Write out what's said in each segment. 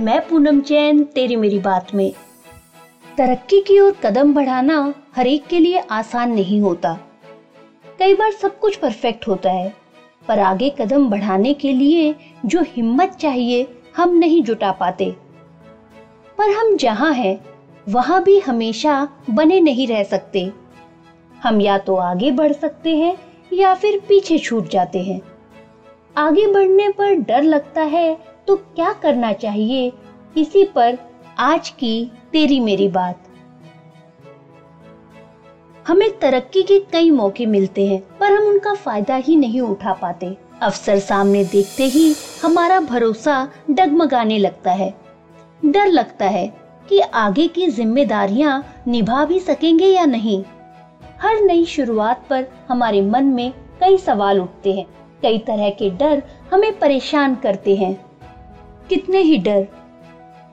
मैं पूनम जैन तेरी मेरी बात में। तरक्की की ओर कदम बढ़ाना हर एक के लिए आसान नहीं होता। कई बार सब कुछ परफेक्ट होता है, पर आगे कदम बढ़ाने के लिए जो हिम्मत चाहिए हम नहीं जुटा पाते। पर हम जहाँ हैं, वहाँ भी हमेशा बने नहीं रह सकते। हम या तो आगे बढ़ सकते हैं, या फिर पीछे छूट जाते हैं। आगे बढ़ने पर डर लगता है तो क्या करना चाहिए? इसी पर आज की तेरी मेरी बात। हमें तरक्की के कई मौके मिलते हैं, पर हम उनका फ़ायदा ही नहीं उठा पाते। अवसर सामने देखते ही हमारा भरोसा डगमगाने लगता है। डर लगता है कि आगे की जिम्मेदारियाँ निभा भी सकेंगे या नहीं। हर नई शुरुआत पर हमारे मन में कई सवाल उठते हैं। कई तरह के डर हमें परेशान करते हैं। कितने ही डर।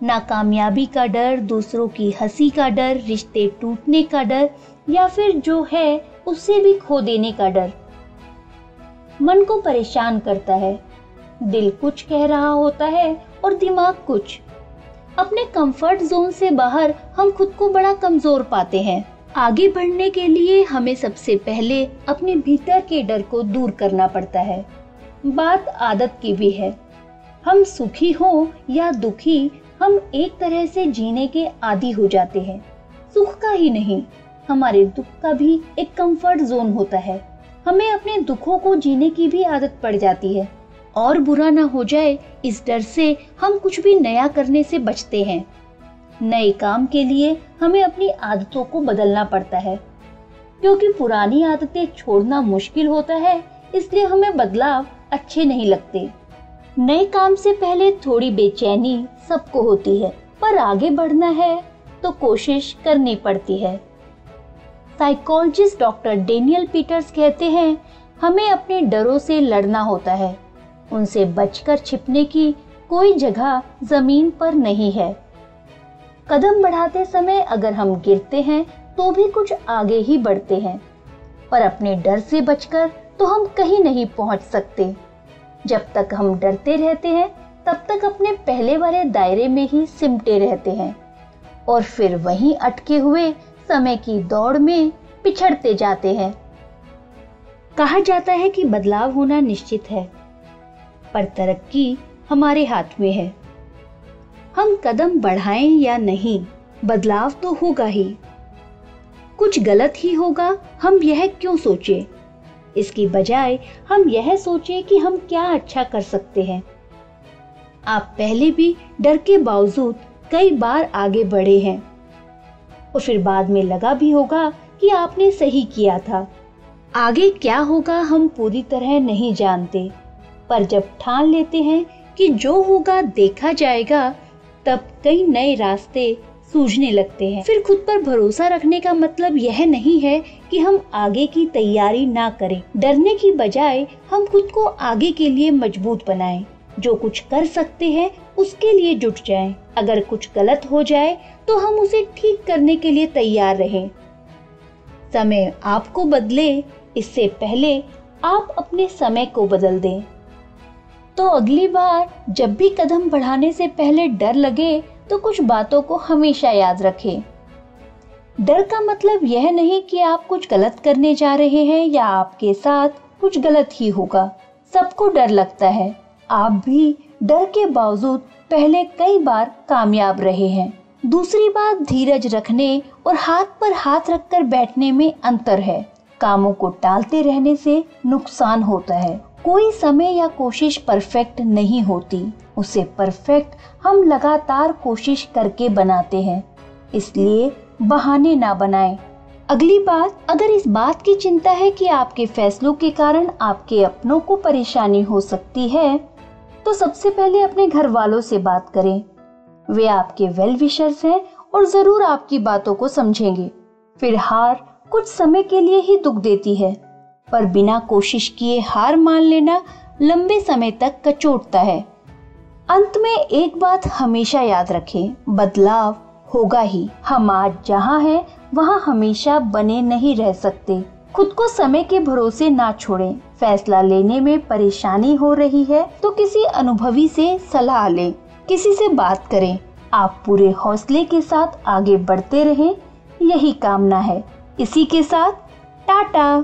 नाकामयाबी का डर, दूसरों की हँसी का डर, रिश्ते टूटने का डर, या फिर जो है, उसे भी खो देने का डर। मन को परेशान करता है। दिल कुछ कह रहा होता है और दिमाग कुछ। अपने कंफर्ट जोन से बाहर हम खुद को बड़ा कमज़ोर पाते हैं। आगे बढ़ने के लिए हमें सबसे पहले अपने भीतर के डर को दूर करना पड़ता है। बात आदत की भी है। हम सुखी हो या दुखी, हम एक तरह से जीने के आदि हो जाते हैं। सुख का ही नहीं, हमारे दुख का भी एक कंफर्ट जोन होता है। हमें अपने दुखों को जीने की भी आदत पड़ जाती है। और बुरा ना हो जाए, इस डर से हम कुछ भी नया करने से बचते हैं। नए काम के लिए हमें अपनी आदतों को बदलना पड़ता है। क्योंकि पुरानी आदतें छोड़ना मुश्किल होता है, इसलिए हमें बदलाव अच्छे नहीं लगते। नए काम से पहले थोड़ी बेचैनी सबको होती है, पर आगे बढ़ना है तो कोशिश करनी पड़ती है। साइकोलॉजिस्ट डॉक्टर डेनियल पीटर्स कहते हैं, हमें अपने डरों से लड़ना होता है। उनसे बचकर छिपने की कोई जगह ज़मीन पर नहीं है। कदम बढ़ाते समय अगर हम गिरते हैं तो भी कुछ आगे ही बढ़ते हैं। पर अपने डर से बचकर तो हम कहीं नहीं पहुँच सकते। जब तक हम डरते रहते हैं, तब तक अपने पहले वाले दायरे में ही सिमटे रहते हैं और फिर वहीं अटके हुए समय की दौड़ में पिछड़ते जाते हैं। कहा जाता है कि बदलाव होना निश्चित है, पर तरक्की हमारे हाथ में है। हम कदम बढ़ाएँ या नहीं, बदलाव तो होगा ही। कुछ गलत ही होगा, हम यह क्यों सोचें? इसकी बजाय हम यह सोचें कि हम क्या अच्छा कर सकते हैं। आप पहले भी डर के बावजूद कई बार आगे बढ़े हैं। और फिर बाद में लगा भी होगा कि आपने सही किया था। आगे क्या होगा हम पूरी तरह नहीं जानते। पर जब ठान लेते हैं कि जो होगा देखा जाएगा, तब कई नए रास्ते सूझने लगते हैं। फिर खुद पर भरोसा रखने का मतलब यह नहीं है कि हम आगे की तैयारी ना करें। डरने की बजाय हम खुद को आगे के लिए मज़बूत बनाएँ। जो कुछ कर सकते हैं, उसके लिए जुट जाएँ। अगर कुछ गलत हो जाए तो हम उसे ठीक करने के लिए तैयार रहें। समय आपको बदले। इससे पहले आप अपने समय को बदल दें। तो अगली बार जब भी कदम बढ़ाने से पहले डर लगे तो कुछ बातों को हमेशा याद रखें। डर का मतलब यह नहीं कि आप कुछ गलत करने जा रहे हैं या आपके साथ कुछ गलत ही होगा। सबको डर लगता है। आप भी डर के बावजूद पहले कई बार कामयाब रहे हैं। दूसरी बात धीरज रखने और हाथ पर हाथ रखकर बैठने में अंतर है। कामों को टालते रहने से नुकसान होता है। कोई समय या कोशिश परफेक्ट नहीं होती। उसे परफेक्ट हम लगातार कोशिश करके बनाते हैं। इसलिए बहाने ना बनाएँ। अगली बात, अगर इस बात की चिंता है कि आपके फैसलों के कारण आपके अपनों को परेशानी हो सकती है तो सबसे पहले अपने घर वालों से बात करें। वे आपके वेल विशर्स हैं और ज़रूर आपकी बातों को समझेंगे। फिर हार कुछ समय के लिए ही दुख देती है। पर बिना कोशिश किए हार मान लेना लंबे समय तक कचोटता है। अंत में एक बात हमेशा याद रखें, बदलाव होगा ही। हम आज जहाँ हैं, वहाँ हमेशा बने नहीं रह सकते। खुद को समय के भरोसे ना छोड़ें। फैसला लेने में परेशानी हो रही है तो किसी अनुभवी से सलाह लें, किसी से बात करें। आप पूरे हौसले के साथ आगे बढ़ते रहें, यही कामना है। इसी के साथ, टाटा!